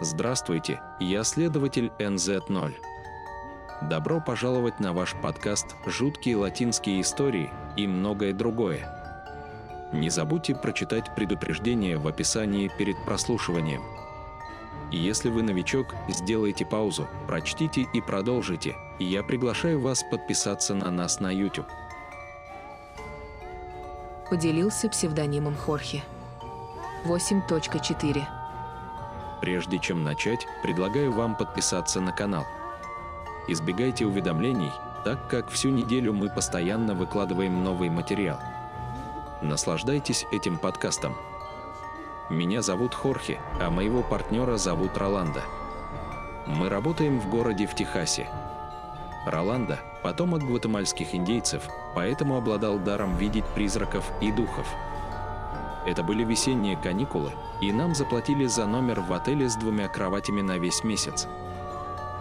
Здравствуйте, я следователь NZ0. Добро пожаловать на ваш подкаст «Жуткие латинские истории» и многое другое. Не забудьте прочитать предупреждение в описании перед прослушиванием. Если вы новичок, сделайте паузу, прочтите и продолжите. Я приглашаю вас подписаться на нас на YouTube. Поделился псевдонимом Хорхе. 8.4 Прежде чем начать, предлагаю вам подписаться на канал. Избегайте уведомлений, так как всю неделю мы постоянно выкладываем новый материал. Наслаждайтесь этим подкастом. Меня зовут Хорхе, а моего партнера зовут Роланда. Мы работаем в городе в Техасе. Роланда – потомок гватемальских индейцев, поэтому обладал даром видеть призраков и духов – это были весенние каникулы, и нам заплатили за номер в отеле с двумя кроватями на весь месяц.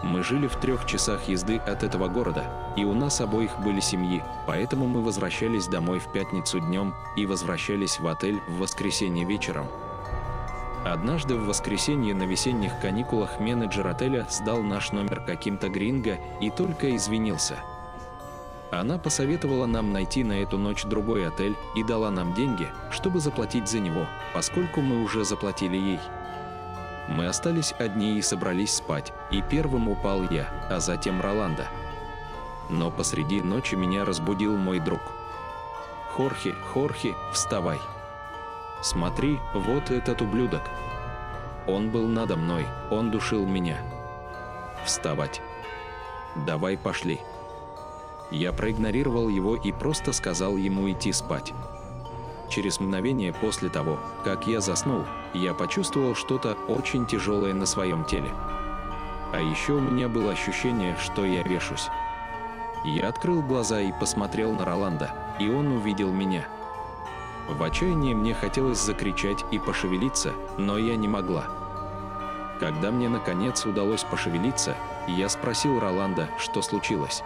Мы жили в трех часах езды от этого города, и у нас обоих были семьи, поэтому мы возвращались домой в пятницу днем и возвращались в отель в воскресенье вечером. Однажды в воскресенье на весенних каникулах менеджер отеля сдал наш номер каким-то гринго и только извинился – она посоветовала нам найти на эту ночь другой отель и дала нам деньги, чтобы заплатить за него, поскольку мы уже заплатили ей. Мы остались одни и собрались спать, и первым упал я, а затем Роланда. Но посреди ночи меня разбудил мой друг. «Хорхе, Хорхе, вставай!» «Смотри, вот этот ублюдок!» Он был надо мной, он душил меня. «Вставать!» «Давай пошли!» Я проигнорировал его и просто сказал ему идти спать. Через мгновение после того, как я заснул, я почувствовал что-то очень тяжелое на своем теле. А еще у меня было ощущение, что я вешусь. Я открыл глаза и посмотрел на Роланда, и он увидел меня. В отчаянии мне хотелось закричать и пошевелиться, но я не могла. Когда мне наконец удалось пошевелиться, я спросил Роланда, что случилось.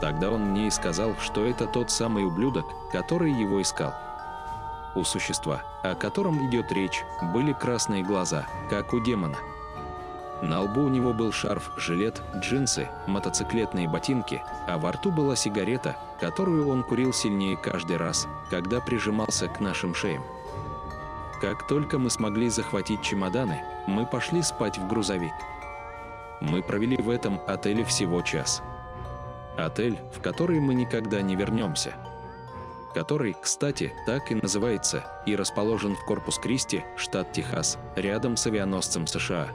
Тогда он мне и сказал, что это тот самый ублюдок, который его искал. У существа, о котором идет речь, были красные глаза, как у демона. На лбу у него был шарф, жилет, джинсы, мотоциклетные ботинки, а во рту была сигарета, которую он курил сильнее каждый раз, когда прижимался к нашим шеям. Как только мы смогли захватить чемоданы, мы пошли спать в грузовик. Мы провели в этом отеле всего час. Отель, в который мы никогда не вернемся. Который, кстати, так и называется и расположен в Корпус Кристи, штат Техас, рядом с авианосцем США.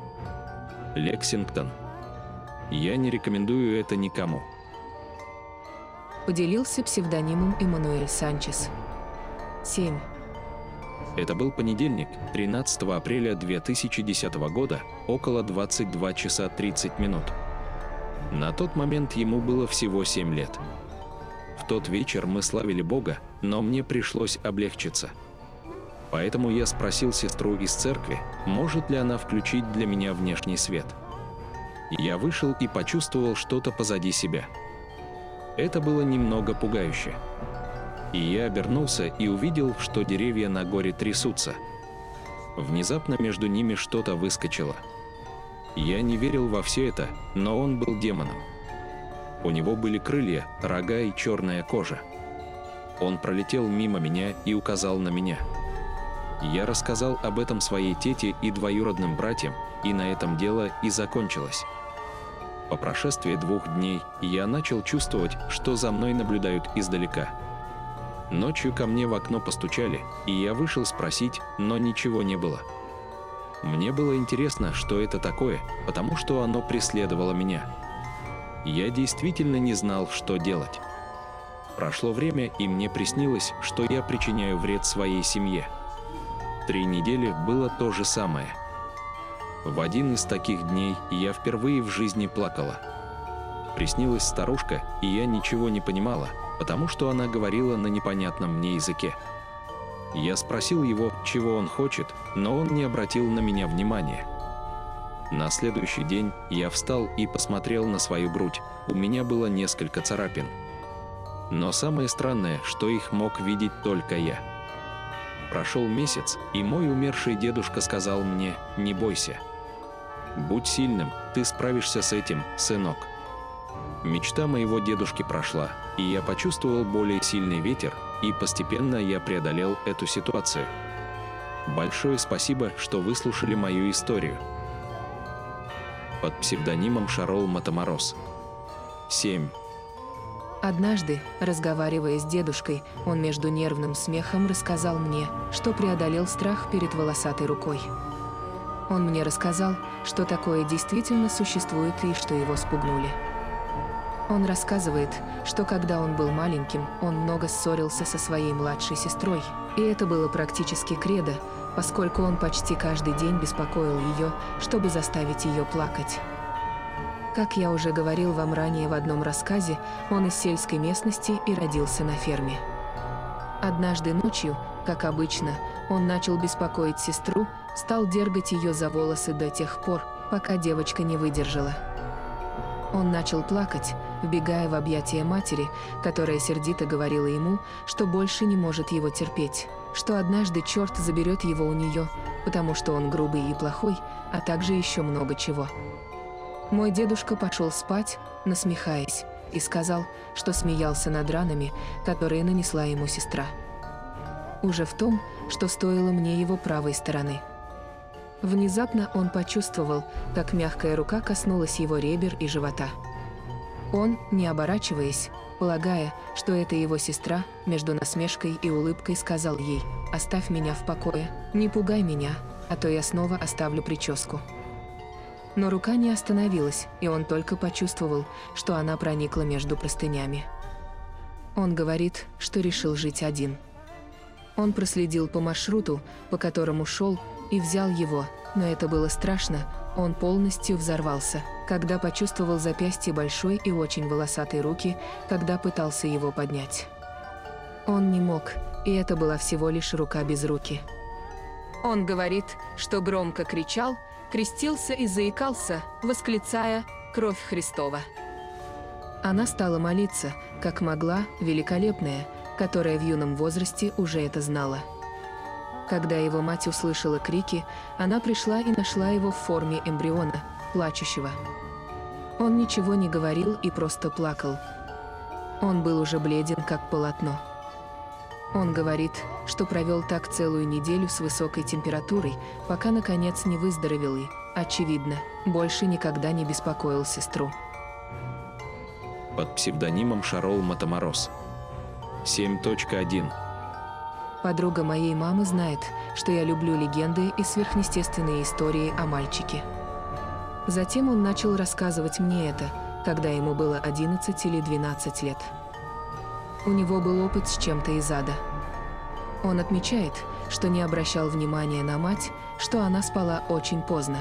Лексингтон. Я не рекомендую это никому. Поделился псевдонимом Эммануэль Санчес. 7. Это был понедельник, 13 апреля 2010 года, около 22 часа 30 минут. На тот момент ему было всего 7 лет. В тот вечер мы славили Бога, но мне пришлось облегчиться. Поэтому я спросил сестру из церкви, может ли она включить для меня внешний свет. Я вышел и почувствовал что-то позади себя. Это было немного пугающе. И я обернулся и увидел, что деревья на горе трясутся. Внезапно между ними что-то выскочило – я не верил во все это, но он был демоном. У него были крылья, рога и черная кожа. Он пролетел мимо меня и указал на меня. Я рассказал об этом своей тете и двоюродным братьям, и на этом дело и закончилось. По прошествии двух дней я начал чувствовать, что за мной наблюдают издалека. Ночью ко мне в окно постучали, и я вышел спросить, но ничего не было. Мне было интересно, что это такое, потому что оно преследовало меня. Я действительно не знал, что делать. Прошло время, и мне приснилось, что я причиняю вред своей семье. Три недели было то же самое. В один из таких дней я впервые в жизни плакала. Приснилась старушка, и я ничего не понимала, потому что она говорила на непонятном мне языке. Я спросил его, чего он хочет, но он не обратил на меня внимания. На следующий день я встал и посмотрел на свою грудь. У меня было несколько царапин. Но самое странное, что их мог видеть только я. Прошел месяц, и мой умерший дедушка сказал мне «Не бойся». Будь сильным, ты справишься с этим, сынок. Мечта моего дедушки прошла, и я почувствовал более сильный ветер, и постепенно я преодолел эту ситуацию. Большое спасибо, что выслушали мою историю. Под псевдонимом Шарол Матамороз. 7. Однажды, разговаривая с дедушкой, он между нервным смехом рассказал мне, что преодолел страх перед волосатой рукой. Он мне рассказал, что такое действительно существует и что его спугнули. Он рассказывает, что когда он был маленьким, он много ссорился со своей младшей сестрой, и это было практически кредо, поскольку он почти каждый день беспокоил ее, чтобы заставить ее плакать. Как я уже говорил вам ранее в одном рассказе, он из сельской местности и родился на ферме. Однажды ночью, как обычно, он начал беспокоить сестру, стал дергать ее за волосы до тех пор, пока девочка не выдержала. Он начал плакать, вбегая в объятия матери, которая сердито говорила ему, что больше не может его терпеть, что однажды черт заберет его у нее, потому что он грубый и плохой, а также еще много чего. Мой дедушка пошел спать, насмехаясь, и сказал, что смеялся над ранами, которые нанесла ему сестра. Уже в том, что стоило мне его правой стороны. Внезапно он почувствовал, как мягкая рука коснулась его ребер и живота. Он, не оборачиваясь, полагая, что это его сестра, между насмешкой и улыбкой сказал ей «Оставь меня в покое, не пугай меня, а то я снова оставлю прическу». Но рука не остановилась, и он только почувствовал, что она проникла между простынями. Он говорит, что решил жить один. Он проследил по маршруту, по которому шел, и взял его, но это было страшно, он полностью взорвался, когда почувствовал запястье большой и очень волосатой руки, когда пытался его поднять. Он не мог, и это была всего лишь рука без руки. Он говорит, что громко кричал, крестился и заикался, восклицая «Кровь Христова». Она стала молиться, как могла, великолепная, которая в юном возрасте уже это знала. Когда его мать услышала крики, она пришла и нашла его в форме эмбриона, плачущего. Он ничего не говорил и просто плакал. Он был уже бледен, как полотно. Он говорит, что провел так целую неделю с высокой температурой, пока наконец не выздоровел и, очевидно, больше никогда не беспокоил сестру. Под псевдонимом Шарол Матамороз. 7.1. Подруга моей мамы знает, что я люблю легенды и сверхъестественные истории о мальчике. Затем он начал рассказывать мне это, когда ему было 11 или 12 лет. У него был опыт с чем-то из ада. Он отмечает, что не обращал внимания на мать, что она спала очень поздно.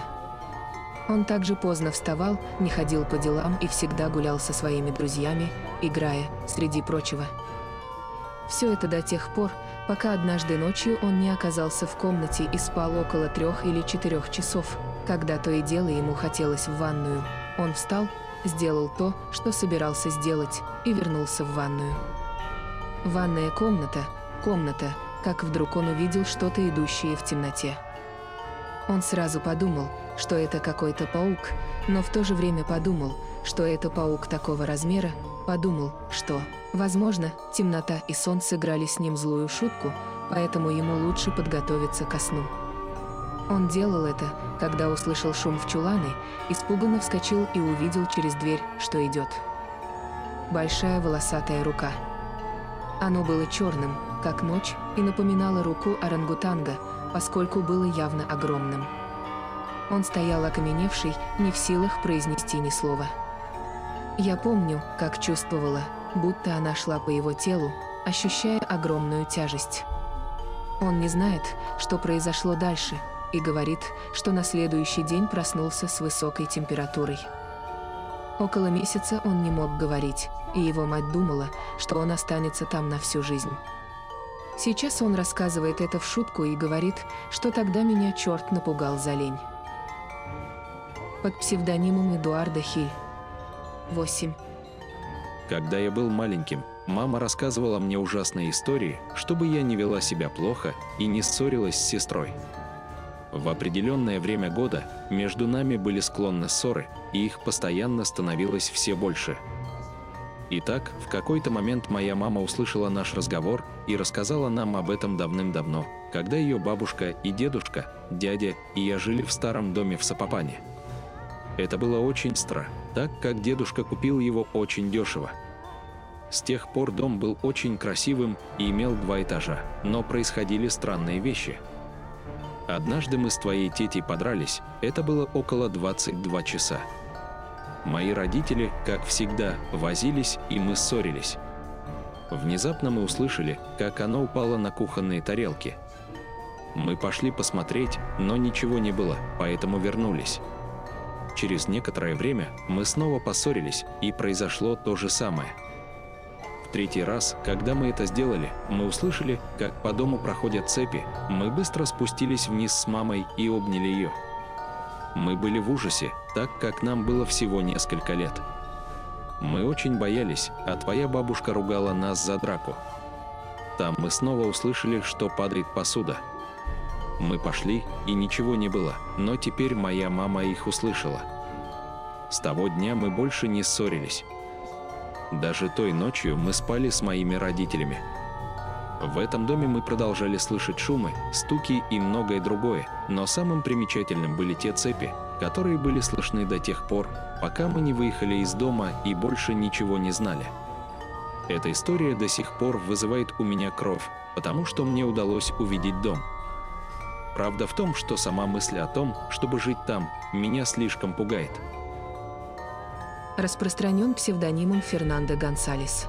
Он также поздно вставал, не ходил по делам и всегда гулял со своими друзьями, играя, среди прочего. Все это до тех пор, пока однажды ночью он не оказался в комнате и спал около трех или четырех часов, когда то и дело ему хотелось в ванную. Он встал, сделал то, что собирался сделать, и вернулся в ванную. Ванная комната, комната, как вдруг он увидел что-то идущее в темноте. Он сразу подумал, что это какой-то паук, но в то же время подумал, что это паук такого размера, подумал, что, возможно, темнота и сон сыграли с ним злую шутку, поэтому ему лучше подготовиться ко сну. Он делал это, когда услышал шум в чулане, испуганно вскочил и увидел через дверь, что идет. Большая волосатая рука – оно было черным, как ночь, и напоминало руку орангутанга, поскольку было явно огромным. Он стоял окаменевший, не в силах произнести ни слова. Я помню, как чувствовала, будто она шла по его телу, ощущая огромную тяжесть. Он не знает, что произошло дальше, и говорит, что на следующий день проснулся с высокой температурой. Около месяца он не мог говорить, и его мать думала, что он останется там на всю жизнь. Сейчас он рассказывает это в шутку и говорит, что тогда меня черт напугал за лень. Под псевдонимом Эдуарда Хиль. 8. Когда я был маленьким, мама рассказывала мне ужасные истории, чтобы я не вела себя плохо и не ссорилась с сестрой. В определенное время года между нами были склонны ссоры, и их постоянно становилось все больше. Итак, в какой-то момент моя мама услышала наш разговор и рассказала нам об этом давным-давно, когда ее бабушка и дедушка, дядя и я жили в старом доме в Сапопане. Это было очень стро, так как дедушка купил его очень дешево. С тех пор дом был очень красивым и имел два этажа, но происходили странные вещи – Однажды мы с твоей тетей подрались, это было около 22 часа. Мои родители, как всегда, возились, и мы ссорились. Внезапно мы услышали, как она упала на кухонные тарелки. Мы пошли посмотреть, но ничего не было, поэтому вернулись. Через некоторое время мы снова поссорились, и произошло то же самое – третий раз, когда мы это сделали, мы услышали, как по дому проходят цепи. Мы быстро спустились вниз с мамой и обняли ее. Мы были в ужасе, так как нам было всего несколько лет. Мы очень боялись, а твоя бабушка ругала нас за драку. Там мы снова услышали, что падает посуда. Мы пошли, и ничего не было, но теперь моя мама их услышала. С того дня мы больше не ссорились. Даже той ночью мы спали с моими родителями. В этом доме мы продолжали слышать шумы, стуки и многое другое, но самым примечательным были те цепи, которые были слышны до тех пор, пока мы не выехали из дома и больше ничего не знали. Эта история до сих пор вызывает у меня кровь, потому что мне удалось увидеть дом. Правда в том, что сама мысль о том, чтобы жить там, меня слишком пугает – распространен псевдонимом Фернандо Гонсалес.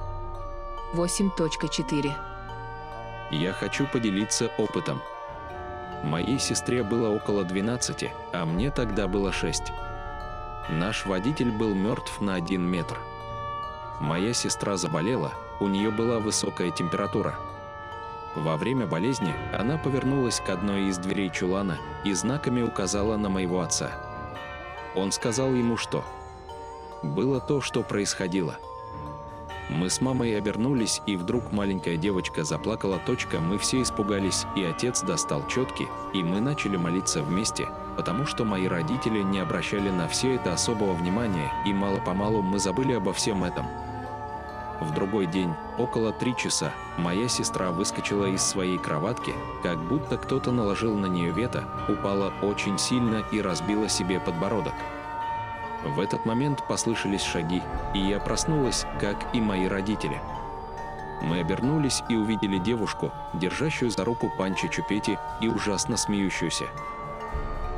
8.4 Я хочу поделиться опытом. Моей сестре было около 12, а мне тогда было 6. Наш водитель был мертв на 1 метр. Моя сестра заболела, у нее была высокая температура. Во время болезни она повернулась к одной из дверей чулана и знаками указала на моего отца. Он сказал ему, что было то, что происходило. Мы с мамой обернулись, и вдруг маленькая девочка заплакала точка, мы все испугались, и отец достал четки, и мы начали молиться вместе, потому что мои родители не обращали на все это особого внимания, и мало-помалу мы забыли обо всем этом. В другой день, около три часа, моя сестра выскочила из своей кроватки, как будто кто-то наложил на нее вето, упала очень сильно и разбила себе подбородок. В этот момент послышались шаги, и я проснулась, как и мои родители. Мы обернулись и увидели девушку, держащую за руку Панчи Чупети и ужасно смеющуюся.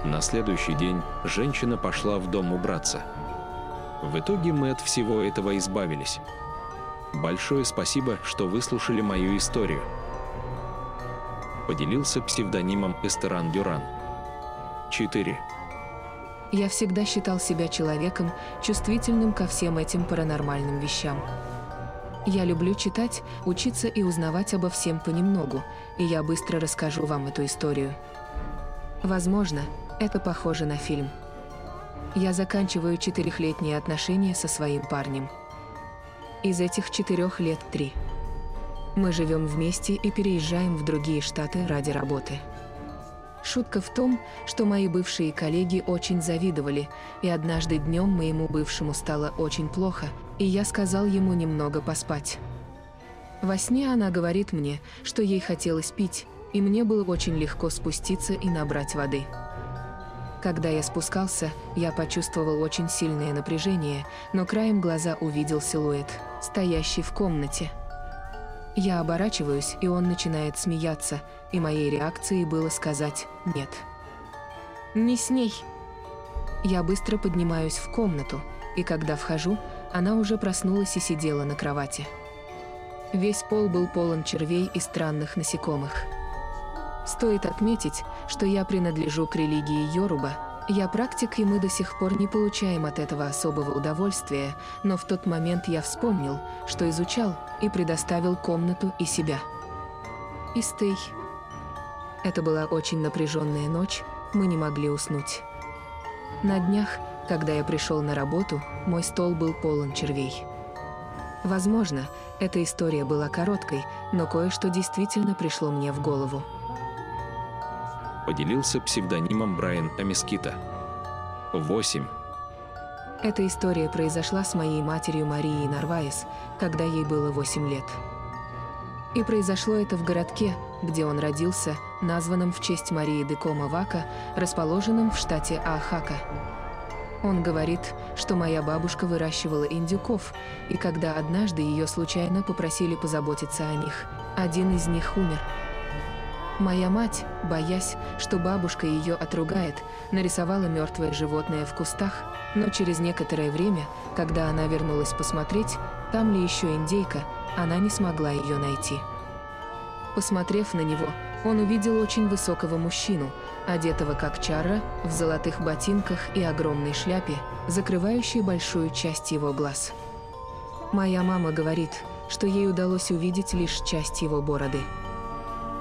На следующий день женщина пошла в дом убраться. В итоге мы от всего этого избавились. Большое спасибо, что выслушали мою историю. Поделился псевдонимом Эстеран Дюран. 4. Я всегда считал себя человеком, чувствительным ко всем этим паранормальным вещам. Я люблю читать, учиться и узнавать обо всем понемногу, и я быстро расскажу вам эту историю. Возможно, это похоже на фильм. Я заканчиваю четырехлетние отношения со своим парнем. Из этих четырех лет три. Мы живем вместе и переезжаем в другие штаты ради работы. Шутка в том, что мои бывшие коллеги очень завидовали, и однажды днем моему бывшему стало очень плохо, и я сказал ему немного поспать. Во сне она говорит мне, что ей хотелось пить, и мне было очень легко спуститься и набрать воды. Когда я спускался, я почувствовал очень сильное напряжение, но краем глаза увидел силуэт, стоящий в комнате – я оборачиваюсь, и он начинает смеяться, и моей реакцией было сказать «нет». «Не с ней!» Я быстро поднимаюсь в комнату, и когда вхожу, она уже проснулась и сидела на кровати. Весь пол был полон червей и странных насекомых. Стоит отметить, что я принадлежу к религии Йоруба, я практик, и мы до сих пор не получаем от этого особого удовольствия, но в тот момент я вспомнил, что изучал и предоставил комнату и себя. Истей. Это была очень напряженная ночь, мы не могли уснуть. На днях, когда я пришел на работу, мой стол был полон червей. Возможно, эта история была короткой, но кое-что действительно пришло мне в голову. Поделился псевдонимом Брайан Амискита. 8. Эта история произошла с моей матерью Марией Нарваес, когда ей было 8 лет. И произошло это в городке, где он родился, названном в честь Марии Декома Вака, расположенном в штате Аахака. Он говорит, что моя бабушка выращивала индюков, и когда однажды ее случайно попросили позаботиться о них, один из них умер. Моя мать, боясь, что бабушка ее отругает, нарисовала мертвое животное в кустах, но через некоторое время, когда она вернулась посмотреть, там ли еще индейка, она не смогла ее найти. Посмотрев на него, он увидел очень высокого мужчину, одетого как чарра, в золотых ботинках и огромной шляпе, закрывающей большую часть его глаз. Моя мама говорит, что ей удалось увидеть лишь часть его бороды.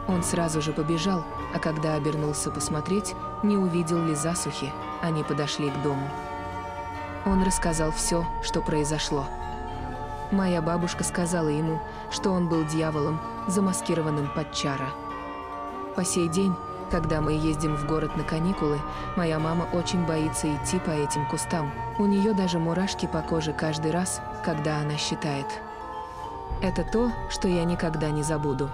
Он сразу же побежал, а когда обернулся посмотреть, не увидел ли засухи, они подошли к дому. Он рассказал все, что произошло. Моя бабушка сказала ему, что он был дьяволом, замаскированным под чара. По сей день, когда мы ездим в город на каникулы, моя мама очень боится идти по этим кустам. У нее даже мурашки по коже каждый раз, когда она считает. Это то, что я никогда не забуду.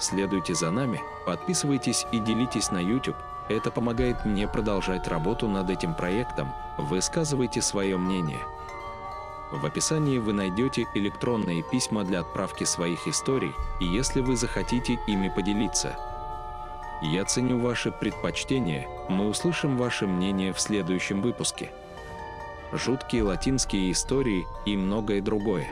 Следуйте за нами, подписывайтесь и делитесь на YouTube. Это помогает мне продолжать работу над этим проектом. Высказывайте свое мнение. В описании вы найдете электронные письма для отправки своих историй, и если вы захотите ими поделиться. Я ценю ваши предпочтения, мы услышим ваше мнение в следующем выпуске. Жуткие латинские истории и многое другое.